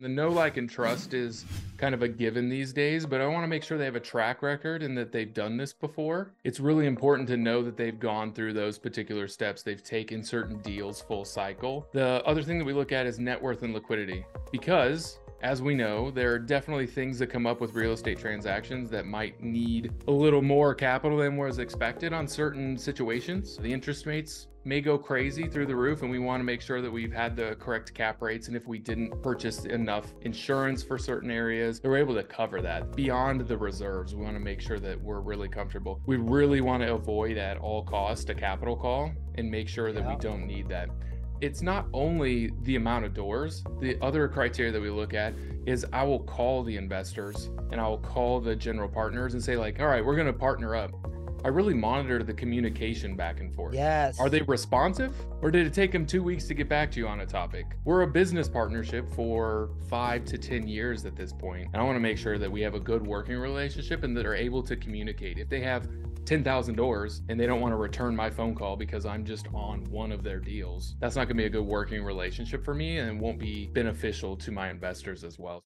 The know, like, and trust is kind of a given these days, but I want to make sure they have a track record and that they've done this before. It's really important to know that they've gone through those particular steps. They've taken certain deals full cycle. The other thing that we look at is net worth and liquidity because as we know, there are definitely things that come up with real estate transactions that might need a little more capital than was expected on certain situations. The interest rates may go crazy through the roof, and we want to make sure that we've had the correct cap rates. And if we didn't purchase enough insurance for certain areas, we're able to cover that beyond the reserves. We want to make sure that we're really comfortable. We really want to avoid at all costs a capital call and make sure that yeah. we don't need that it's not only the amount of doors. The other criteria that we look at is I will call the investors and I will call the general partners and say, like, all right, we're going to partner up. I really monitor the communication back and forth. Yes. Are they responsive or did it take them two weeks to get back to you on a topic? We're a business partnership for five to 10 years at this point. And I want to make sure that we have a good working relationship and that are able to communicate. If they have 10,000 doors and they don't want to return my phone call because I'm just on one of their deals, that's not going to be a good working relationship for me and won't be beneficial to my investors as well.